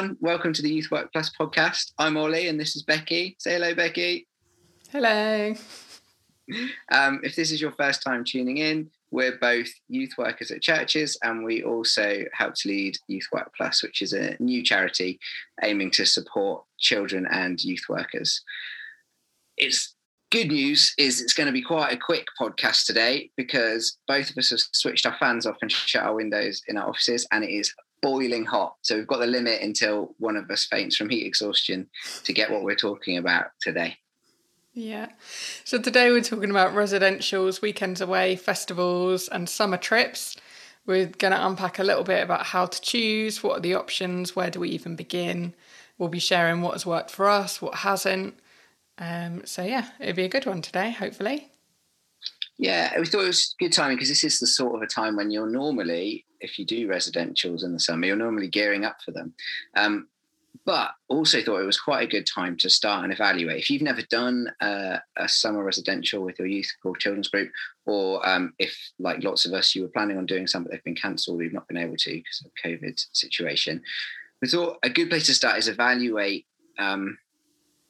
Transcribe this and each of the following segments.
everyone. Welcome to the Youth Work Plus podcast. I'm Olly and this is Becky. Say hello, Becky. Hello. Um, if this is your first time tuning in, we're both youth workers at churches and we also help to lead Youth Work Plus, which is a new charity aiming to support children and youth workers. It's good news is it's going to be quite a quick podcast today because both of us have switched our fans off and shut our windows in our offices and it is boiling hot. So we've got the limit until one of us faints from heat exhaustion to get what we're talking about today. Yeah. So today we're talking about residentials, weekends away, festivals, and summer trips. We're going to unpack a little bit about how to choose, what are the options, where do we even begin. We'll be sharing what has worked for us, what hasn't. Um, so yeah, it'll be a good one today, hopefully. Yeah, we thought it was good timing because this is the sort of a time when you're normally, if you do residentials in the summer, you're normally gearing up for them. Um, but also thought it was quite a good time to start and evaluate. If you've never done a summer residential with your youth or children's group, or um, if, like lots of us, you were planning on doing some, but they've been cancelled, you've not been able to because of COVID situation, we thought a good place to start is evaluate um,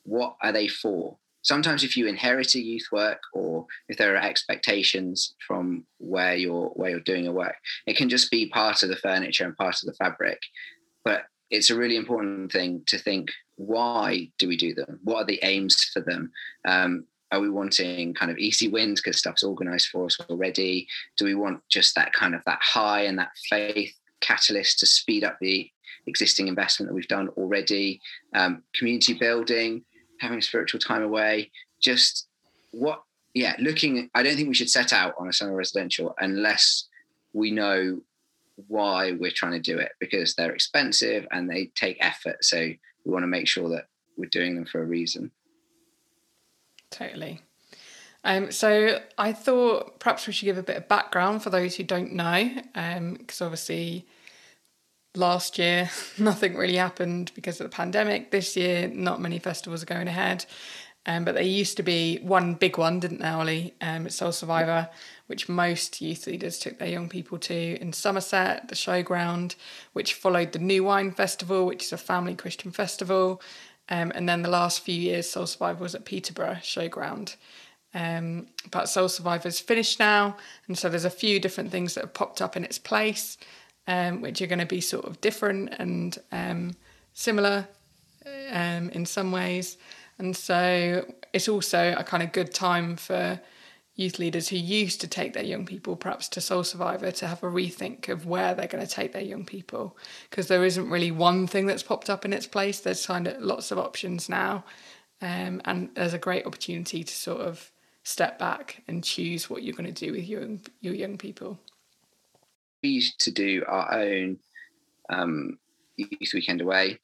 what are they for sometimes if you inherit a youth work or if there are expectations from where you're where you're doing your work it can just be part of the furniture and part of the fabric. But it's a really important thing to think why do we do them? What are the aims for them? Um, are we wanting kind of easy wins because stuff's organized for us already? Do we want just that kind of that high and that faith catalyst to speed up the existing investment that we've done already? Um, community building having spiritual time away, just what, yeah, looking, I don't think we should set out on a summer residential unless we know why we're trying to do it because they're expensive and they take effort. So we want to make sure that we're doing them for a reason. Totally. Um, so I thought perhaps we should give a bit of background for those who don't know, because um, obviously last year. Nothing really happened because of the pandemic. This year not many festivals are going ahead. Um, but there used to be one big one didn't there olly? Um, it's soul survivor which most youth leaders took their young people to in somerset the showground which followed the new wine festival which is a family christian festival. Um, and then the last few years soul survivor was at peterborough showground. Um, but soul survivor's finished now and so there's a few different things that have popped up in its place um, which are going to be sort of different and um, similar um, in some ways. And so it's also a kind of good time for youth leaders who used to take their young people perhaps to Soul Survivor to have a rethink of where they're going to take their young people because there isn't really one thing that's popped up in its place. There's kind of lots of options now. Um, and there's a great opportunity to sort of step back and choose what you're going to do with your, your young people we used to do our own um, youth weekend away.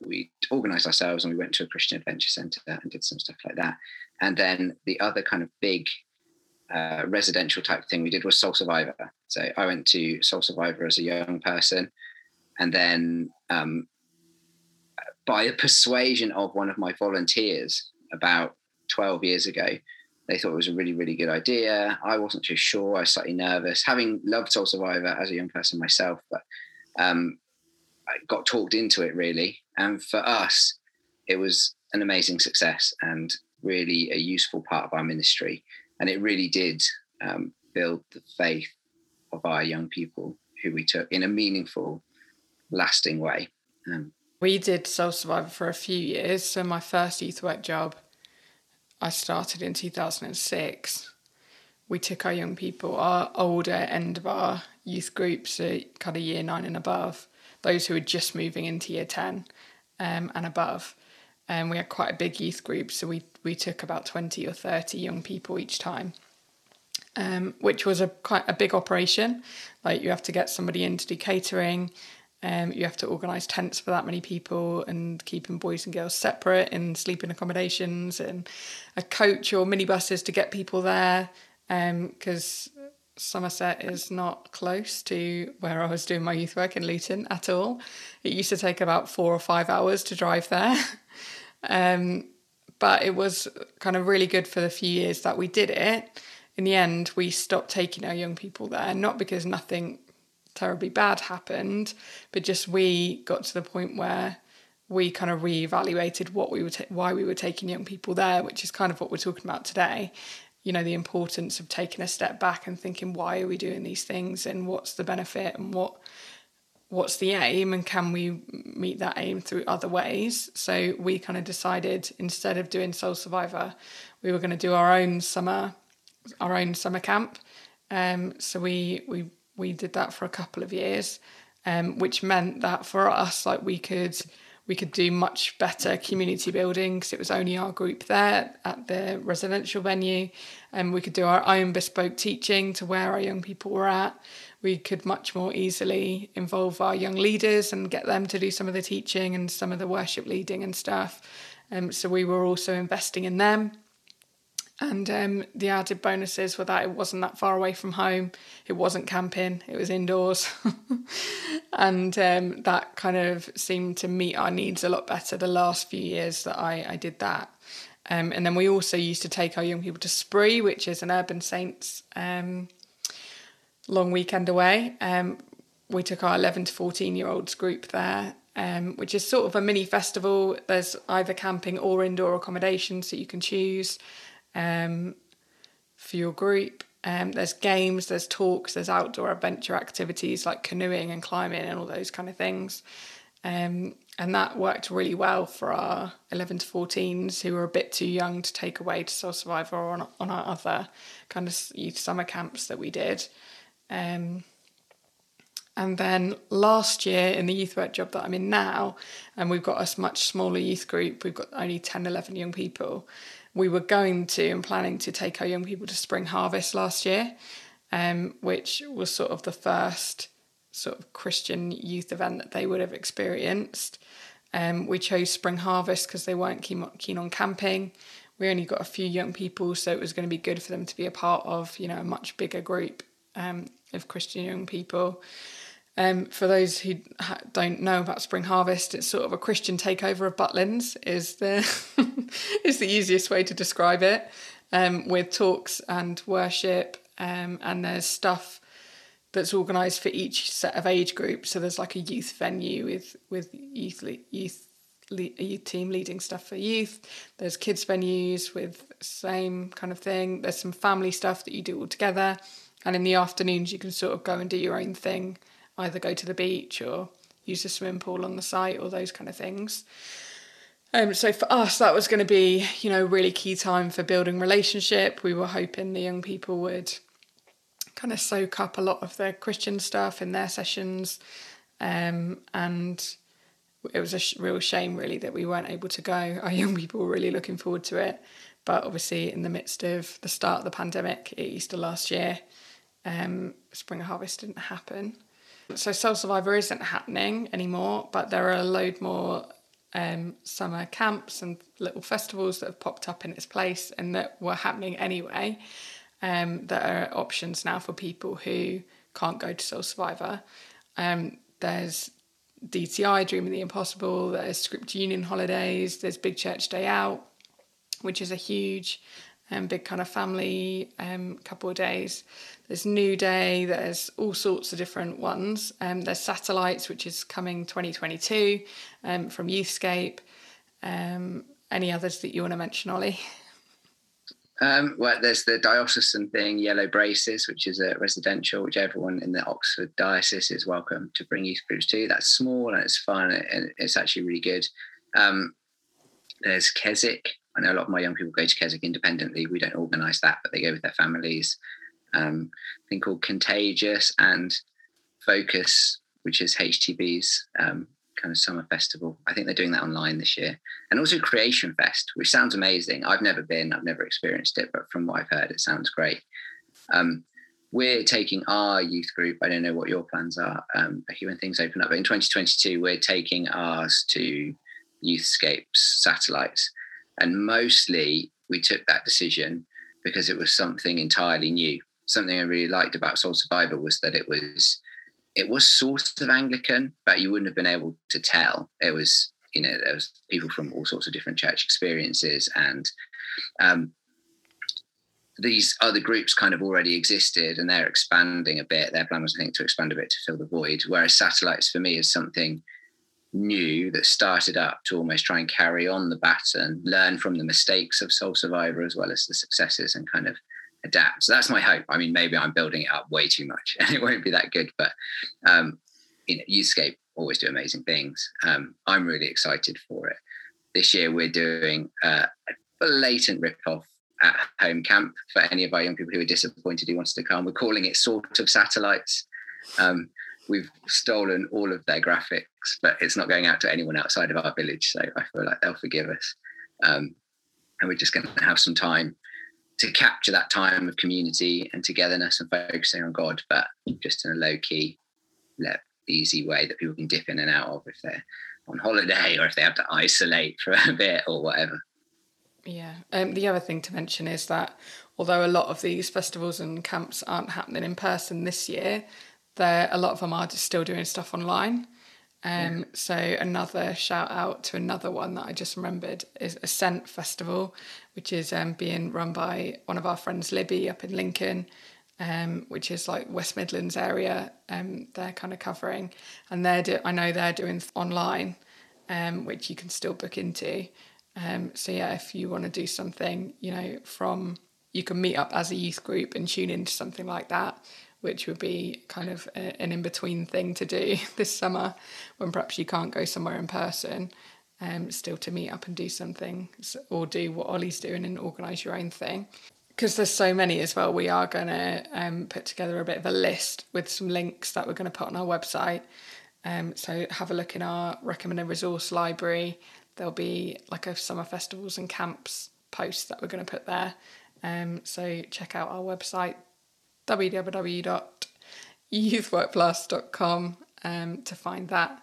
We organised ourselves and we went to a Christian Adventure Centre and did some stuff like that. And then the other kind of big uh, residential type thing we did was Soul Survivor. So I went to Soul Survivor as a young person, and then um, by a persuasion of one of my volunteers about 12 years ago, they thought it was a really, really good idea. I wasn't too sure. I was slightly nervous, having loved Soul Survivor as a young person myself, but um, I got talked into it really. And for us, it was an amazing success and really a useful part of our ministry. And it really did um, build the faith of our young people who we took in a meaningful, lasting way. Um, we did Soul Survivor for a few years. So my first youth work job I started in 2006, we took our young people, our older end of our youth groups, so kind of year nine and above, those who were just moving into year 10 um, and above. And um, we had quite a big youth group, so we, we took about 20 or 30 young people each time. Um, which was a quite a big operation. Like you have to get somebody in to do catering, um, you have to organise tents for that many people and keeping boys and girls separate in sleeping accommodations and a coach or minibuses to get people there because um, Somerset is not close to where I was doing my youth work in Luton at all. It used to take about four or five hours to drive there. um, but it was kind of really good for the few years that we did it. In the end, we stopped taking our young people there, not because nothing terribly bad happened, but just we got to the point where we kind of reevaluated what we were ta- why we were taking young people there, which is kind of what we're talking about today. You know, the importance of taking a step back and thinking why are we doing these things and what's the benefit and what what's the aim and can we meet that aim through other ways. So we kind of decided instead of doing Soul Survivor, we were going to do our own summer our own summer camp. Um, so we we we did that for a couple of years, um, which meant that for us, like we could we could do much better community building because it was only our group there at the residential venue. And we could do our own bespoke teaching to where our young people were at. We could much more easily involve our young leaders and get them to do some of the teaching and some of the worship leading and stuff. Um, so we were also investing in them and um, the added bonuses were that it wasn't that far away from home, it wasn't camping, it was indoors. and um, that kind of seemed to meet our needs a lot better the last few years that I, I did that. Um, and then we also used to take our young people to Spree, which is an Urban Saints um, long weekend away. Um, we took our 11 to 14 year olds group there um, which is sort of a mini festival. There's either camping or indoor accommodation, so you can choose um, for your group. Um, there's games, there's talks, there's outdoor adventure activities like canoeing and climbing and all those kind of things. Um, and that worked really well for our 11 to 14s who were a bit too young to take away to Soul Survivor or on, on our other kind of youth summer camps that we did. Um, and then last year in the youth work job that I'm in now, and we've got a much smaller youth group, we've got only 10, 11 young people we were going to and planning to take our young people to Spring Harvest last year, um, which was sort of the first sort of Christian youth event that they would have experienced. Um, we chose Spring Harvest because they weren't keen, on camping. We only got a few young people, so it was going to be good for them to be a part of, you know, a much bigger group um, of Christian young people. Um, for those who don't know about Spring Harvest, it's sort of a Christian takeover of Butlins. Is the is the easiest way to describe it, um, with talks and worship, um, and there's stuff that's organised for each set of age groups. So there's like a youth venue with with youth youth a youth team leading stuff for youth. There's kids venues with same kind of thing. There's some family stuff that you do all together, and in the afternoons you can sort of go and do your own thing either go to the beach or use the swimming pool on the site or those kind of things. Um, so for us, that was going to be, you know, really key time for building relationship. We were hoping the young people would kind of soak up a lot of the Christian stuff in their sessions, um, and it was a sh- real shame really that we weren't able to go. Our young people were really looking forward to it, but obviously in the midst of the start of the pandemic at Easter last year, um, Spring Harvest didn't happen. So Soul Survivor isn't happening anymore, but there are a load more um, summer camps and little festivals that have popped up in its place and that were happening anyway. Um, that are options now for people who can't go to Soul Survivor. Um, there's DTI, Dreaming the Impossible, there's Scripture Union holidays, there's Big Church Day Out, which is a huge and um, big kind of family um, couple of days. There's New Day, there's all sorts of different ones. Um, there's Satellites, which is coming 2022 um, from Youthscape. Um, any others that you want to mention, Olly? Um, well, there's the diocesan thing, Yellow Braces, which is a residential, which everyone in the Oxford diocese is welcome to bring youth groups to. That's small and it's fun and it's actually really good. Um, there's Keswick. I know a lot of my young people go to Keswick independently. We don't organise that, but they go with their families um, thing called Contagious and Focus, which is HTB's um, kind of summer festival. I think they're doing that online this year. And also Creation Fest, which sounds amazing. I've never been, I've never experienced it, but from what I've heard, it sounds great. Um, we're taking our youth group. I don't know what your plans are um, when things open up, but in 2022, we're taking ours to Youthscapes satellites. And mostly we took that decision because it was something entirely new something I really liked about Soul Survivor was that it was it was sort of Anglican, but you wouldn't have been able to tell. It was, you know, there was people from all sorts of different church experiences, and um, these other groups kind of already existed and they're expanding a bit. Their plan was, I think, to expand a bit to fill the void. Whereas satellites for me is something new that started up to almost try and carry on the baton, learn from the mistakes of Soul Survivor as well as the successes and kind of adapt. So that's my hope. I mean, maybe I'm building it up way too much and it won't be that good, but um, you know, Youthscape always do amazing things. Um, I'm really excited for it. This year we're doing uh, a blatant rip-off at home camp for any of our young people who are disappointed who wants to come. We're calling it sort of satellites. Um, we've stolen all of their graphics, but it's not going out to anyone outside of our village. So I feel like they'll forgive us. Um, and we're just going to have some time to capture that time of community and togetherness and focusing on God, but just in a low key, let, easy way that people can dip in and out of if they're on holiday or if they have to isolate for a bit or whatever. Yeah. Um, the other thing to mention is that although a lot of these festivals and camps aren't happening in person this year, a lot of them are just still doing stuff online. Um. So another shout out to another one that I just remembered is Ascent Festival, which is um, being run by one of our friends Libby up in Lincoln, um, which is like West Midlands area. Um, they're kind of covering, and they're do- I know they're doing online, um, which you can still book into. Um, so yeah, if you want to do something, you know, from you can meet up as a youth group and tune into something like that, which would be kind of a, an in between thing to do this summer when perhaps you can't go somewhere in person. Um, still to meet up and do something or do what Olly's doing and organise your own thing. Because there's so many as well, we are going to um, put together a bit of a list with some links that we're going to put on our website. Um, so have a look in our recommended resource library there'll be like a summer festivals and camps post that we're going to put there. Um, so check out our website www.youthworkplus.com um, to find that.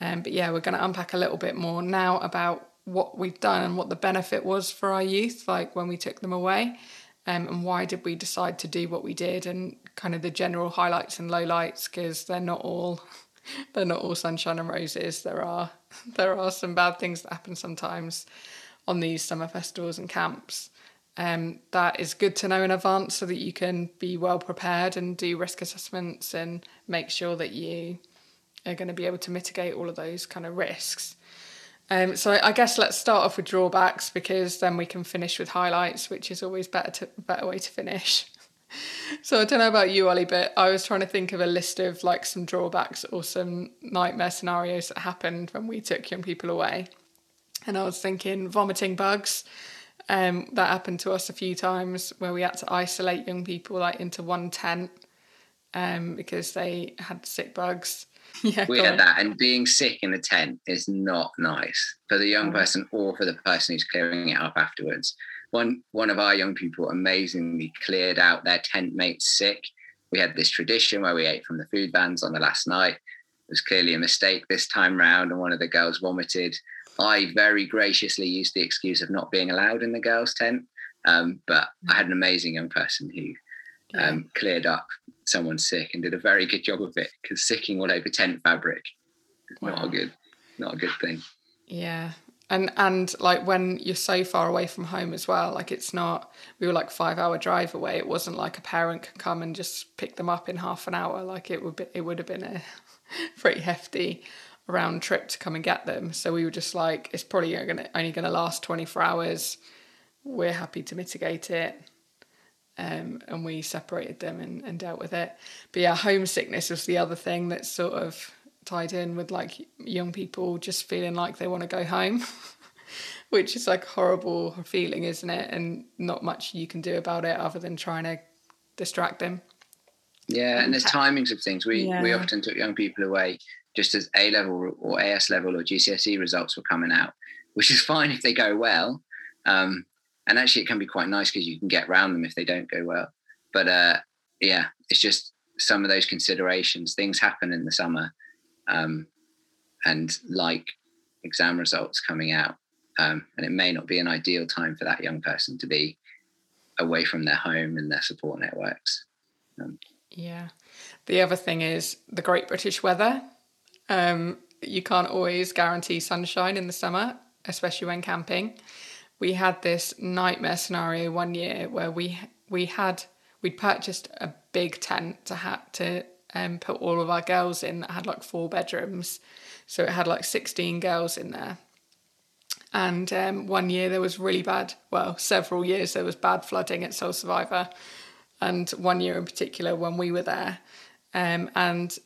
Um, but yeah, we're going to unpack a little bit more now about what we've done and what the benefit was for our youth, like when we took them away, um, and why did we decide to do what we did, and kind of the general highlights and lowlights, because they're not all they're not all sunshine and roses. There are there are some bad things that happen sometimes on these summer festivals and camps. Um, that is good to know in advance so that you can be well prepared and do risk assessments and make sure that you are going to be able to mitigate all of those kind of risks. Um, so I guess let's start off with drawbacks because then we can finish with highlights, which is always better to better way to finish. So I don't know about you, Olly, but I was trying to think of a list of like some drawbacks or some nightmare scenarios that happened when we took young people away. And I was thinking vomiting bugs. Um, that happened to us a few times where we had to isolate young people like into one tent um, because they had sick bugs. yeah, we had on. that, and being sick in a tent is not nice for the young person or for the person who's clearing it up afterwards one one of our young people amazingly cleared out their tent mates sick. We had this tradition where we ate from the food vans on the last night. It was clearly a mistake this time round, and one of the girls vomited. I very graciously used the excuse of not being allowed in the girls' tent, um, but I had an amazing young person who um, cleared up someone sick and did a very good job of it because sicking all over tent fabric is wow. not a good, not a good thing. Yeah, and and like when you're so far away from home as well like it's not we were like five hour drive away it wasn't like a parent could come and just pick them up in half an hour like it would be it would have been a pretty hefty round trip to come and get them so we were just like it's probably gonna, only going to last 24 hours we're happy to mitigate it um, and we separated them and, and dealt with it but yeah homesickness was the other thing that sort of tied in with like young people just feeling like they want to go home, which is like a horrible feeling, isn't it? And not much you can do about it other than trying to distract them. Yeah, and there's timings of things. We yeah. we often took young people away just as A level or AS level or GCSE results were coming out, which is fine if they go well. Um, and actually, it can be quite nice because you can get around them if they don't go well. But uh, yeah, it's just some of those considerations. Things happen in the summer um, and like exam results coming out. Um, and it may not be an ideal time for that young person to be away from their home and their support networks. Um, yeah. The other thing is the great British weather. Um, you can't always guarantee sunshine in the summer, especially when camping. We had this nightmare scenario one year where we we had we'd purchased a big tent to have to um, put all of our girls in that had like four bedrooms. So it had like 16 girls in there. And um, one year there was really bad, well, several years there was bad flooding at Soul Survivor. And one year in particular when we were there. Um, and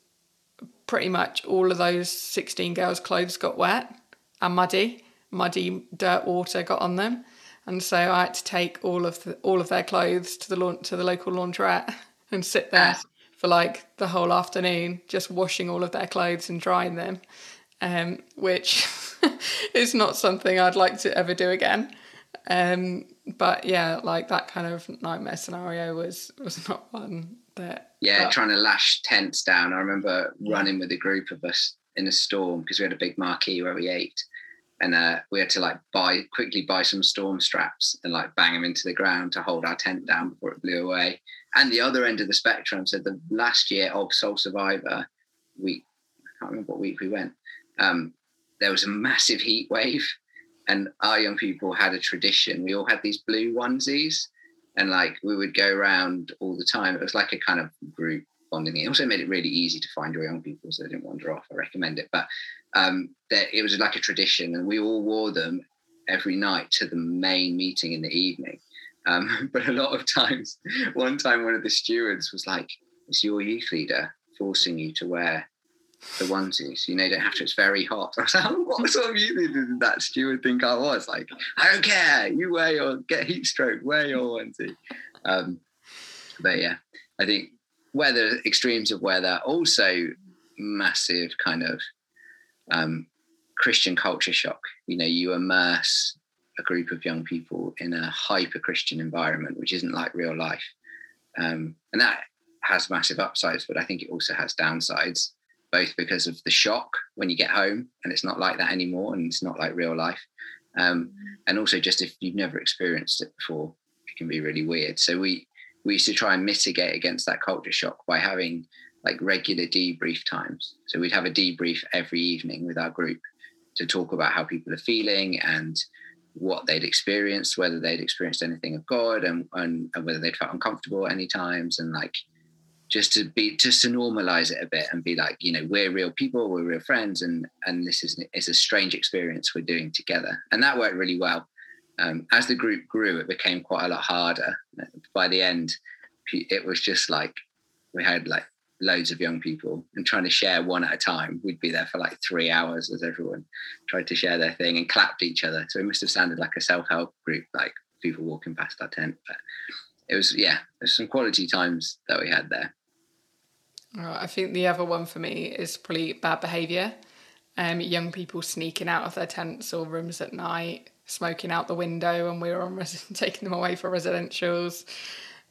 pretty much all of those 16 girls' clothes got wet and muddy. Muddy dirt water got on them. And so I had to take all of the, all of their clothes to the la- to the local laundrette and sit there for like the whole afternoon, just washing all of their clothes and drying them, um, which is not something I'd like to ever do again. Um, but yeah, like that kind of nightmare scenario was was not one that. Yeah, but, trying to lash tents down. I remember running with a group of us in a storm because we had a big marquee where we ate, and uh, we had to like buy quickly buy some storm straps and like bang them into the ground to hold our tent down before it blew away and the other end of the spectrum. So the last year of Soul Survivor week, I can't remember what week we went. Um, there was a massive heat wave, and our young people had a tradition. We all had these blue onesies, and like we would go around all the time. It was like a kind of group bonding. It also made it really easy to find your young people, so they didn't wander off. I recommend it, but um, it was like a tradition, and we all wore them every night to the main meeting in the evening. Um, but a lot of times, one time one of the stewards was like, "It's your youth leader forcing you to wear the onesies. You know, you don't have to. It's very hot." I was like, "What sort of leader did that steward think I was?" Like, I don't care. You wear your get heat stroke. Wear your onesie. Um, but yeah, I think weather extremes of weather also massive kind of um, Christian culture shock. You know, you immerse a group of young people in a hyper Christian environment, which isn't like real life. Um, and that has massive upsides, but I think it also has downsides, both because of the shock when you get home and it's not like that anymore and it's not like real life. Um, and also just if you've never experienced it before, it can be really weird. So we we used to try and mitigate against that culture shock by having like regular debrief times. So we'd have a debrief every evening with our group to talk about how people are feeling and what they'd experienced, whether they'd experienced anything of God, and, and, and whether they'd felt uncomfortable at any times, and like just to be just to normalize it a bit and be like, you know, we're real people, we're real friends, and and this is it's a strange experience we're doing together, and that worked really well. Um, as the group grew, it became quite a lot harder. By the end, it was just like we had like loads of young people and trying to share one at a time. We'd be there for like three hours as everyone tried to share their thing and clapped each other. So it must have sounded like a self help group, like people walking past our tent. But it was, yeah, there's some quality times that we had there. I think the other one for me is probably bad behaviour. Um, young people sneaking out of their tents or rooms at night, smoking out the window when we were on res- taking them away for residentials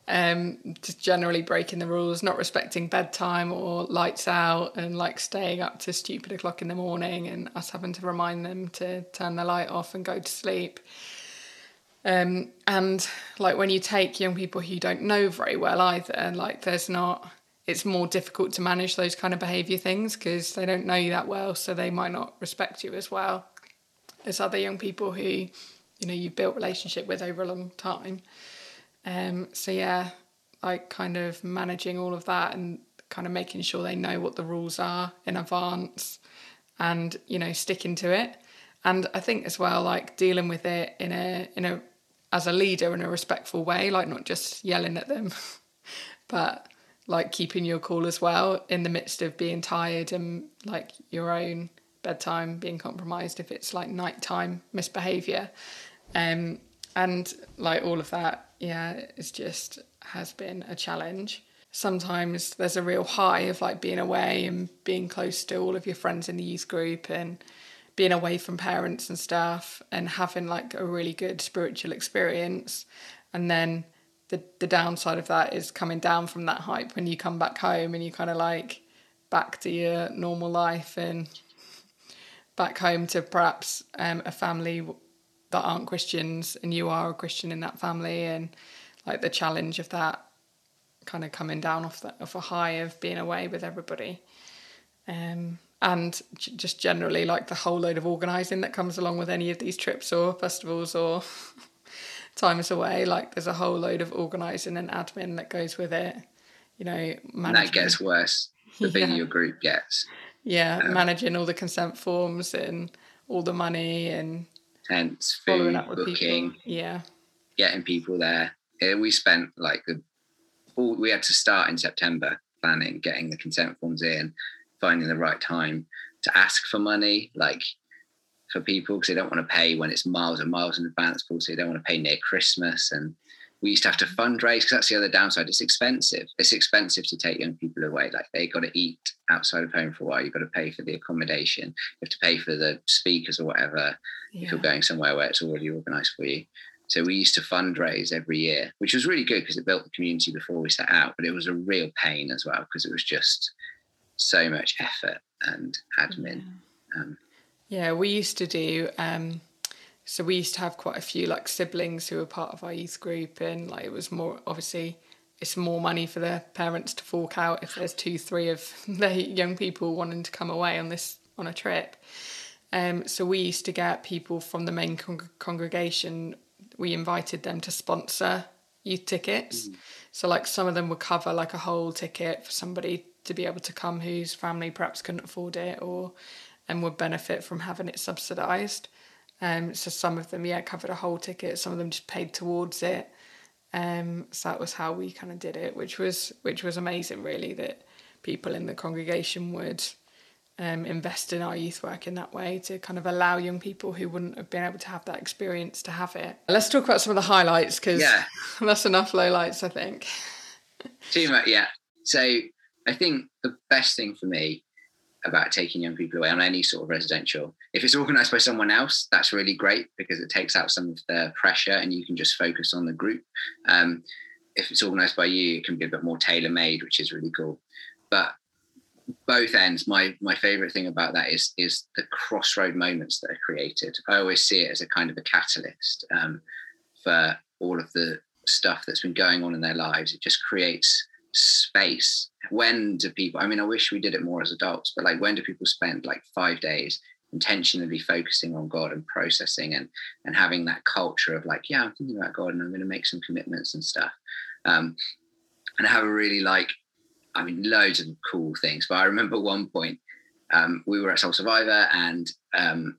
um, just generally breaking the rules, not respecting bedtime or lights out, and like staying up to stupid o'clock in the morning, and us having to remind them to turn the light off and go to sleep. Um, and like when you take young people who you don't know very well either, like there's not, it's more difficult to manage those kind of behaviour things because they don't know you that well, so they might not respect you as well as other young people who, you know, you've built relationship with over a long time. Um, so yeah, like kind of managing all of that and kind of making sure they know what the rules are in advance and you know sticking to it and i think as well like dealing with it in a in a as a leader in a respectful way like not just yelling at them but like keeping your cool as well in the midst of being tired and like your own bedtime being compromised if it's like nighttime misbehavior um and like all of that yeah, it's just has been a challenge. Sometimes there's a real high of like being away and being close to all of your friends in the youth group and being away from parents and stuff and having like a really good spiritual experience. And then the the downside of that is coming down from that hype when you come back home and you kind of like back to your normal life and back home to perhaps um, a family that aren't Christians and you are a Christian in that family and like the challenge of that kind of coming down off that off a high of being away with everybody. Um, and just generally like the whole load of organising that comes along with any of these trips or festivals or times away. Like there's a whole load of organising and admin that goes with it. You know, and that gets worse the yeah. bigger your group gets. Yeah, um, managing all the consent forms and all the money and tents, food, booking. People. Yeah, getting people there. We spent like the all we had to start in September planning, getting the consent forms in, finding the right time to ask for money, like for people because they don't want to pay when it's miles and miles in advance. Also, they don't want to pay near Christmas, and we used to have to fundraise because that's the other downside. It's expensive. It's expensive to take young people away. Like they got to eat outside of home for a while. You've got to pay for the accommodation. You have to pay for the speakers or whatever yeah. if you're going somewhere where it's already organised for you. So we used to fundraise every year, which was really good because it built the community before we set out. But it was a real pain as well because it was just so much effort and admin. Yeah, um, yeah we used to do. Um, so we used to have quite a few like siblings who were part of our youth group, and like it was more obviously it's more money for the parents to fork out if there's two, three of the young people wanting to come away on this on a trip. Um, so we used to get people from the main con- congregation we invited them to sponsor youth tickets. Mm. So like some of them would cover like a whole ticket for somebody to be able to come whose family perhaps couldn't afford it or and would benefit from having it subsidised. Um, so some of them, yeah, covered a whole ticket. Some of them just paid towards it. Um, so that was how we kind of did it, which was which was amazing, really, that people in the congregation would um, invest in our youth work in that way to kind of allow young people who wouldn't have been able to have that experience to have it. Let's talk about some of the highlights because yeah. that's enough lowlights, I think. Too much, yeah. So I think the best thing for me about taking young people away on any sort of residential, if it's organised by someone else, that's really great because it takes out some of the pressure and you can just focus on the group. Um, if it's organised by you, it can be a bit more tailor made, which is really cool. But both ends my my favorite thing about that is is the crossroad moments that are created i always see it as a kind of a catalyst um, for all of the stuff that's been going on in their lives it just creates space when do people i mean i wish we did it more as adults but like when do people spend like five days intentionally focusing on god and processing and and having that culture of like yeah i'm thinking about god and i'm going to make some commitments and stuff um, and have a really like I mean, loads of cool things. But I remember one point um, we were at Soul Survivor, and um,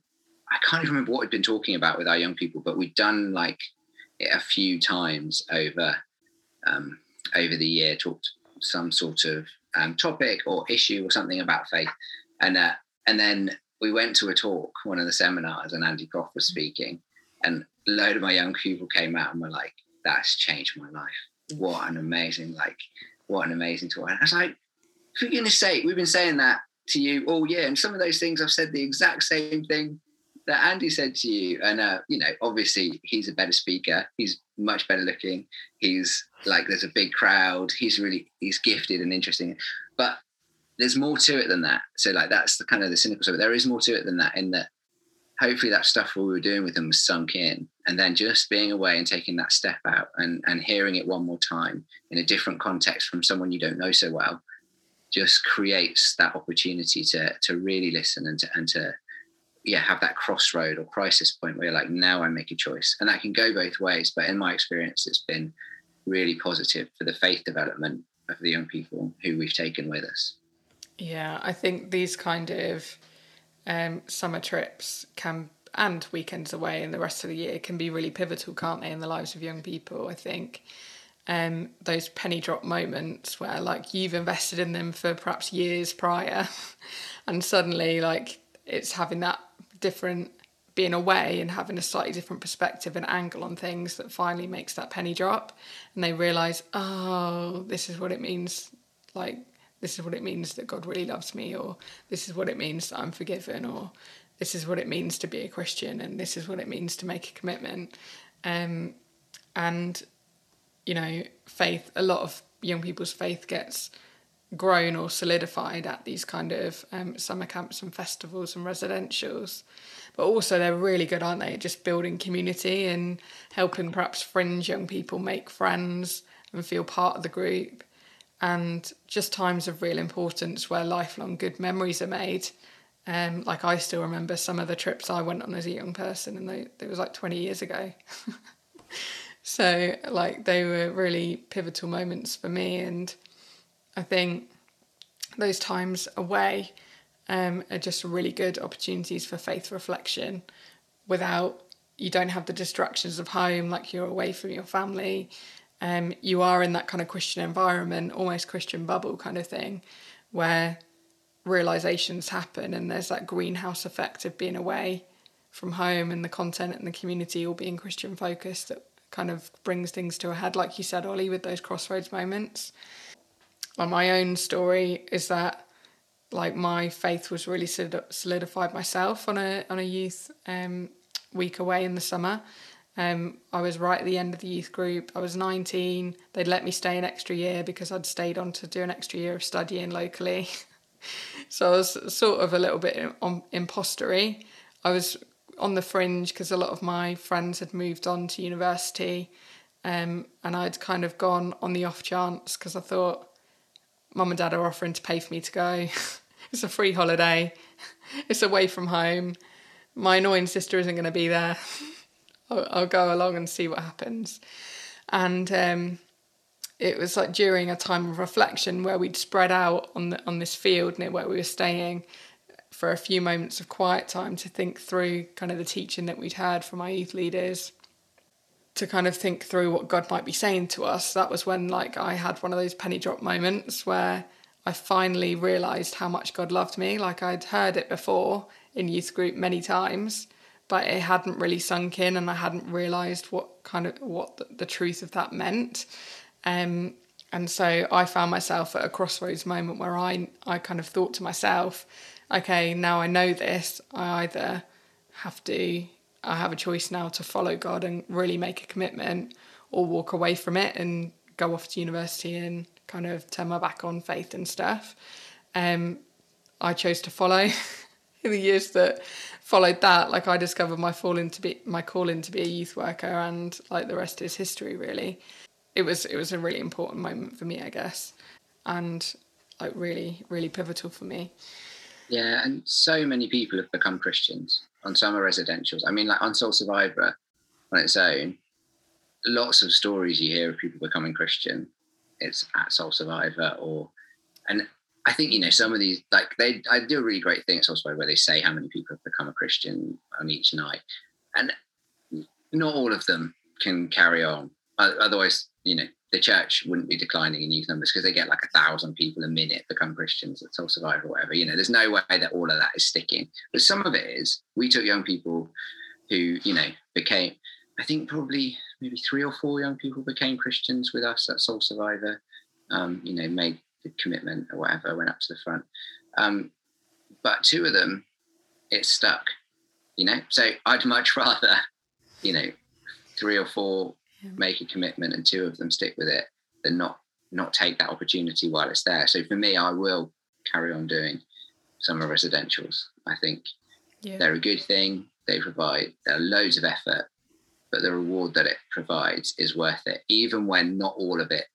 I can't even remember what we'd been talking about with our young people, but we'd done like a few times over um, over the year, talked some sort of um, topic or issue or something about faith, and uh, and then we went to a talk, one of the seminars, and Andy Croft was speaking, and a load of my young people came out and were like, "That's changed my life. What an amazing like." what an amazing talk." And I was like, for goodness sake, we've been saying that to you all year. And some of those things I've said the exact same thing that Andy said to you. And, uh, you know, obviously he's a better speaker. He's much better looking. He's like, there's a big crowd. He's really, he's gifted and interesting. But there's more to it than that. So like, that's the kind of the cynical side. But there is more to it than that in that hopefully that stuff we were doing with them was sunk in and then just being away and taking that step out and, and hearing it one more time in a different context from someone you don't know so well just creates that opportunity to to really listen and to and to yeah have that crossroad or crisis point where you're like now i make a choice and that can go both ways but in my experience it's been really positive for the faith development of the young people who we've taken with us yeah i think these kind of um, summer trips can and weekends away and the rest of the year can be really pivotal, can't they, in the lives of young people? I think um, those penny drop moments where like you've invested in them for perhaps years prior, and suddenly like it's having that different being away and having a slightly different perspective and angle on things that finally makes that penny drop and they realize oh this is what it means like this is what it means that God really loves me, or this is what it means that I'm forgiven, or this is what it means to be a Christian, and this is what it means to make a commitment. Um, and, you know, faith, a lot of young people's faith gets grown or solidified at these kind of um, summer camps and festivals and residentials. But also, they're really good, aren't they? Just building community and helping perhaps fringe young people make friends and feel part of the group and just times of real importance where lifelong good memories are made. Um, like I still remember some of the trips I went on as a young person, and they, it was like 20 years ago. so like they were really pivotal moments for me and I think those times away um, are just really good opportunities for faith reflection. Without you don't have the distractions of home like you're away from your family. Um, you are in that kind of christian environment almost christian bubble kind of thing where realizations happen and there's that greenhouse effect of being away from home and the content and the community all being christian focused that kind of brings things to a head like you said olly with those crossroads moments on my own story is that like my faith was really solidified myself on a on a youth um, week away in the summer. Um, I was right at the end of the youth group. I was 19. They'd let me stay an extra year because I'd stayed on to do an extra year of studying locally. so I was sort of a little bit on impostery. I was on the fringe because a lot of my friends had moved on to university, um, and I'd kind of gone on the off chance because I thought mum and dad are offering to pay for me to go. it's a free holiday. It's away from home my annoying sister isn't going to be there. I'll, I'll, go along and see what happens. And um, it was like during a time of reflection where we'd spread out on the, on this field near where we were staying for a few moments of quiet time to think through kind of the teaching that we'd heard from our youth leaders to kind of think through what God might be saying to us. That was when like I had one of those penny drop moments where I finally realized how much God loved me. Like I'd heard it before in youth group many times, but it hadn't really sunk in, and I hadn't realised what kind of what the, the truth of that meant. Um, and so I found myself at a crossroads moment where I I kind of thought to myself, okay, now I know this, I either have to I have a choice now to follow God and really make a commitment, or walk away from it and go off to university and kind of turn my back on faith and stuff. Um, I chose to follow. in the years that followed that, like I discovered my falling to be my calling to be a youth worker, and like the rest is history. Really, it was it was a really important moment for me, I guess, and like really really pivotal for me. Yeah, and so many people have become Christians on summer residentials. I mean, like on Soul Survivor on its own, lots of stories you hear of people becoming Christian. It's at Soul Survivor or and I think you know some of these like they I do a really great thing at Soulspire where they say how many people have become a Christian on each night, and not all of them can carry on. Otherwise, you know, the church wouldn't be declining in youth numbers because they get like a thousand people a minute become Christians at Soul Survivor or whatever. You know, there's no way that all of that is sticking, but some of it is. We took young people who you know became. I think probably maybe three or four young people became Christians with us at Soul Survivor. Um, you know, made the commitment or whatever, went up to the front. Um, but two of them, it stuck, you know. So I'd much rather, you know, three or four yeah. make a commitment and two of them stick with it than not not take that opportunity while it's there. So for me, I will carry on doing summer residentials. I think yeah. they're a good thing. They provide there are loads of effort, but the reward that it provides is worth it, even when not all of it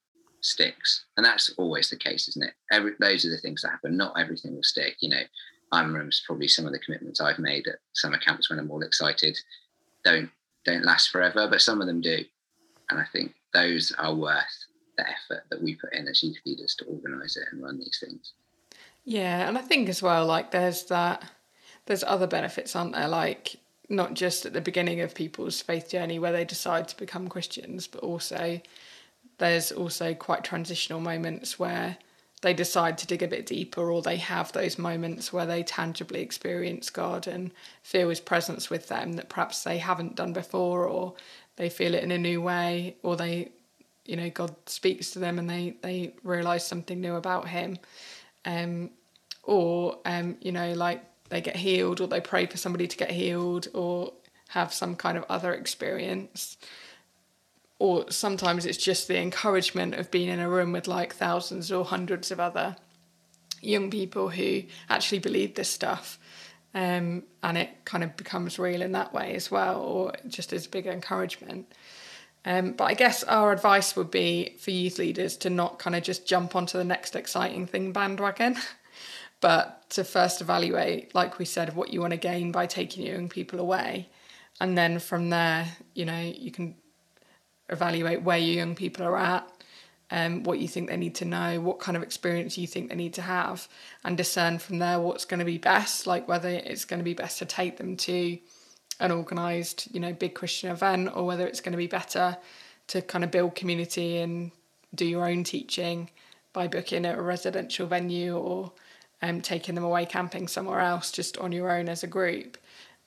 sticks. And that's always the case, isn't it? Every, those are the things that happen. Not everything will stick. You know, I'm probably some of the commitments I've made at summer camps when I'm all excited don't don't last forever, but some of them do. And I think those are worth the effort that we put in as youth leaders to organise it and run these things. Yeah, and I think as well, like there's that there's other benefits, aren't there? Like not just at the beginning of people's faith journey where they decide to become Christians, but also there's also quite transitional moments where they decide to dig a bit deeper or they have those moments where they tangibly experience God and feel his presence with them that perhaps they haven't done before or they feel it in a new way or they you know God speaks to them and they they realize something new about him. Um or um you know like they get healed or they pray for somebody to get healed or have some kind of other experience. Or sometimes it's just the encouragement of being in a room with like thousands or hundreds of other young people who actually believe this stuff um, and it kind of becomes real in that way as well or just as a big encouragement um, but I guess our advice would be for youth leaders to not kind of just jump onto the next exciting thing bandwagon, but to first evaluate, like we said, what you want to gain by taking young people away. And then from there, you know, you can evaluate where your young people are at, um, what you think they need to know, what kind of experience you think they need to have, and discern from there what's going to be best, like whether it's going to be best to take them to an organised, you know, big Christian event or whether it's going to be better to kind of build community and do your own teaching by booking at a residential venue or um, taking them away camping somewhere else just on your own as a group.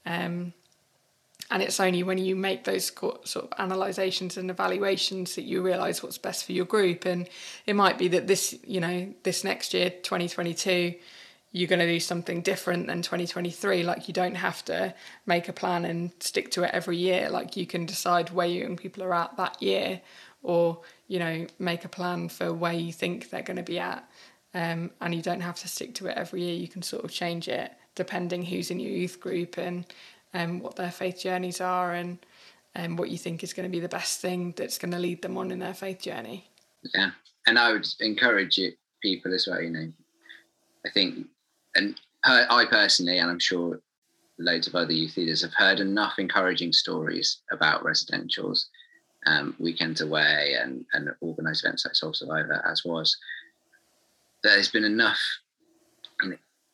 Um, and it's only when you make those sort of analyzations and evaluations that you realize what's best for your group. And it might be that this you know this next year 2022 you're going to do something different than 2023 like you don't have to make a plan and stick to it every year. Like you can decide where young people are at that year or you know make a plan for where you think they're going to be at. Um, and you don't have to stick to it every year. You can sort of change it depending who's in your youth group and um, what their faith journeys are and um, what you think is going to be the best thing that's going to lead them on in their faith journey yeah and i would encourage it, people as well you know i think and I personally, and I'm sure loads of other youth leaders have heard enough encouraging stories about residentials, um, weekends away, and and organised events like Soul Survivor, as was. There's been enough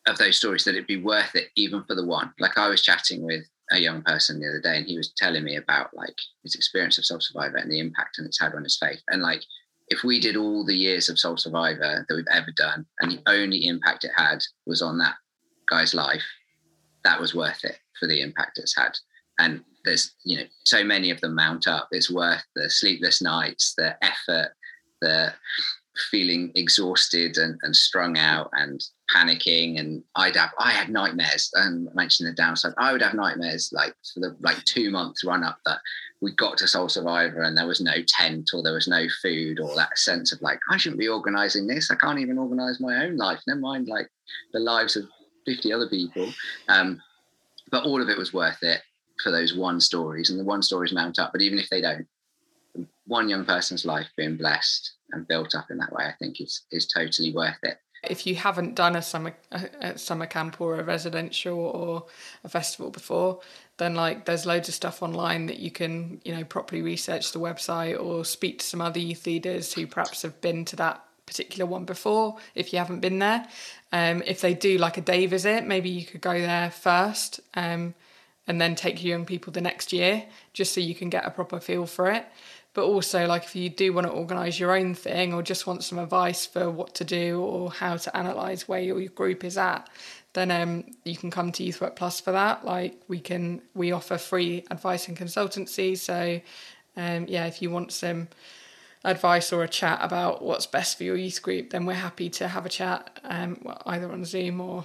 of those stories that it'd be worth it, even for the one. Like I was chatting with a young person the other day, and he was telling me about like his experience of Soul Survivor and the impact and it's had on his faith, and like if we did all the years of Soul Survivor that we've ever done, and the only impact it had was on that guy's life, that was worth it for the impact it's had. And there's, you know, so many of them mount up. It's worth the sleepless nights, the effort, the feeling exhausted and, and strung out and panicking. And I'd have, I had nightmares. And um, mentioned the downside, I would have nightmares like for the like two months run up that we got to Soul Survivor and there was no tent or there was no food or that sense of like, I shouldn't be organizing this. I can't even organize my own life. Never mind like the lives of 50 other people. Um, but all of it was worth it for those one stories and the one stories mount up. But even if they don't, one young person's life being blessed and built up in that way, I think is is totally worth it if you haven't done a summer a, summer camp or a residential or a festival before then like there's loads of stuff online that you can you know properly research the website or speak to some other youth leaders who perhaps have been to that particular one before if you haven't been there. Um, if they do like a day visit maybe you could go there first um, and then take your young people the next year just so you can get a proper feel for it but also like if you do want to organize your own thing or just want some advice for what to do or how to analyze where your group is at then um, you can come to youth work plus for that. Like we can we offer free advice and consultancy. So um, yeah if you want some advice or a chat about what's best for your youth group then we're happy to have a chat um, either on zoom or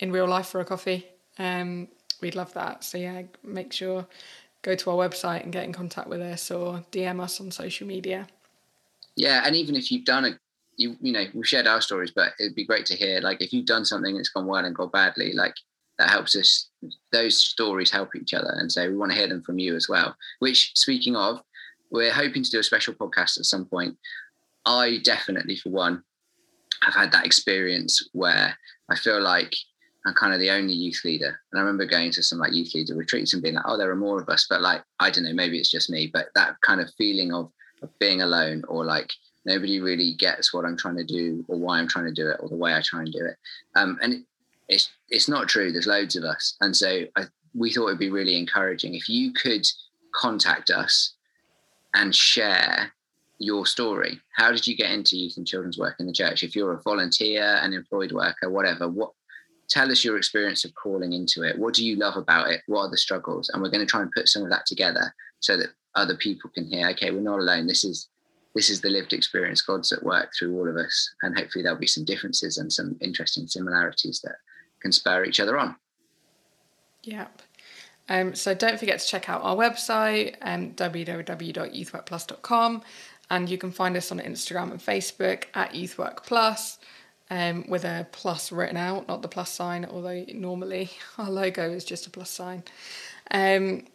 in real life for a coffee. Um, we'd love that. So yeah make sure go to our website and get in contact with us or DM us on social media. Yeah, and even if you've done a you you know we've shared our stories, but it'd be great to hear like if you've done something that's gone well and gone badly, like that helps us. Those stories help each other, and so we want to hear them from you as well. Which, speaking of, we're hoping to do a special podcast at some point. I definitely, for one, have had that experience where I feel like I'm kind of the only youth leader. And I remember going to some like youth leader retreats and being like, oh, there are more of us. But like, I don't know, maybe it's just me, but that kind of feeling of, of being alone or like nobody really gets what I'm trying to do or why I'm trying to do it or the way I try and do it. Um, and it, it's it's not true. There's loads of us. And so I, we thought it'd be really encouraging if you could contact us and share your story. How did you get into youth and children's work in the church? If you're a volunteer, an employed worker, whatever, what tell us your experience of calling into it. What do you love about it? What are the struggles? And we're going to try and put some of that together so that other people can hear, okay, we're not alone. This is this is the lived experience. God's at work through all of us. And hopefully there'll be some differences and some interesting similarities that can spur each other on. Yep. Um, so don't forget to check out our website, um, www.youthworkplus.com. And you can find us on Instagram and Facebook at YouthWorkPlus um, with a plus written out, not the plus sign, although normally our logo is just a plus sign. Um,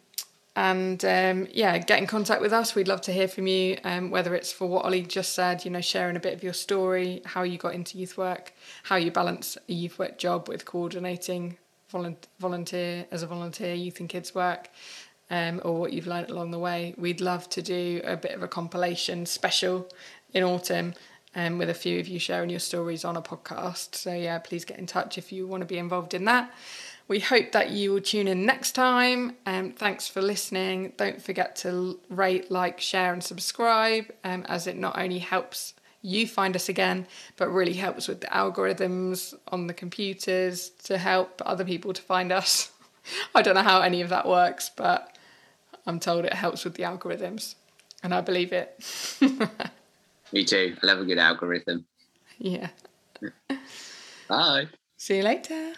and um, yeah, get in contact with us. We'd love to hear from you, um, whether it's for what Olly just said, you know, sharing a bit of your story, how you got into youth work, how you balance a youth work job with coordinating volunteer as a volunteer youth and kids work. um, or what you've learned along the way. We'd love to do a bit of a compilation special in autumn um, with a few of you sharing your stories on a podcast. So, yeah, please get in touch if you want to be involved in that. We hope that you will tune in next time. Um, thanks for listening. Don't forget to rate, like, share, and subscribe, um, as it not only helps you find us again, but really helps with the algorithms on the computers to help other people to find us. I don't know how any of that works, but I'm told it helps with the algorithms, and I believe it. Me too. I love a good algorithm. Yeah. Bye. See you later.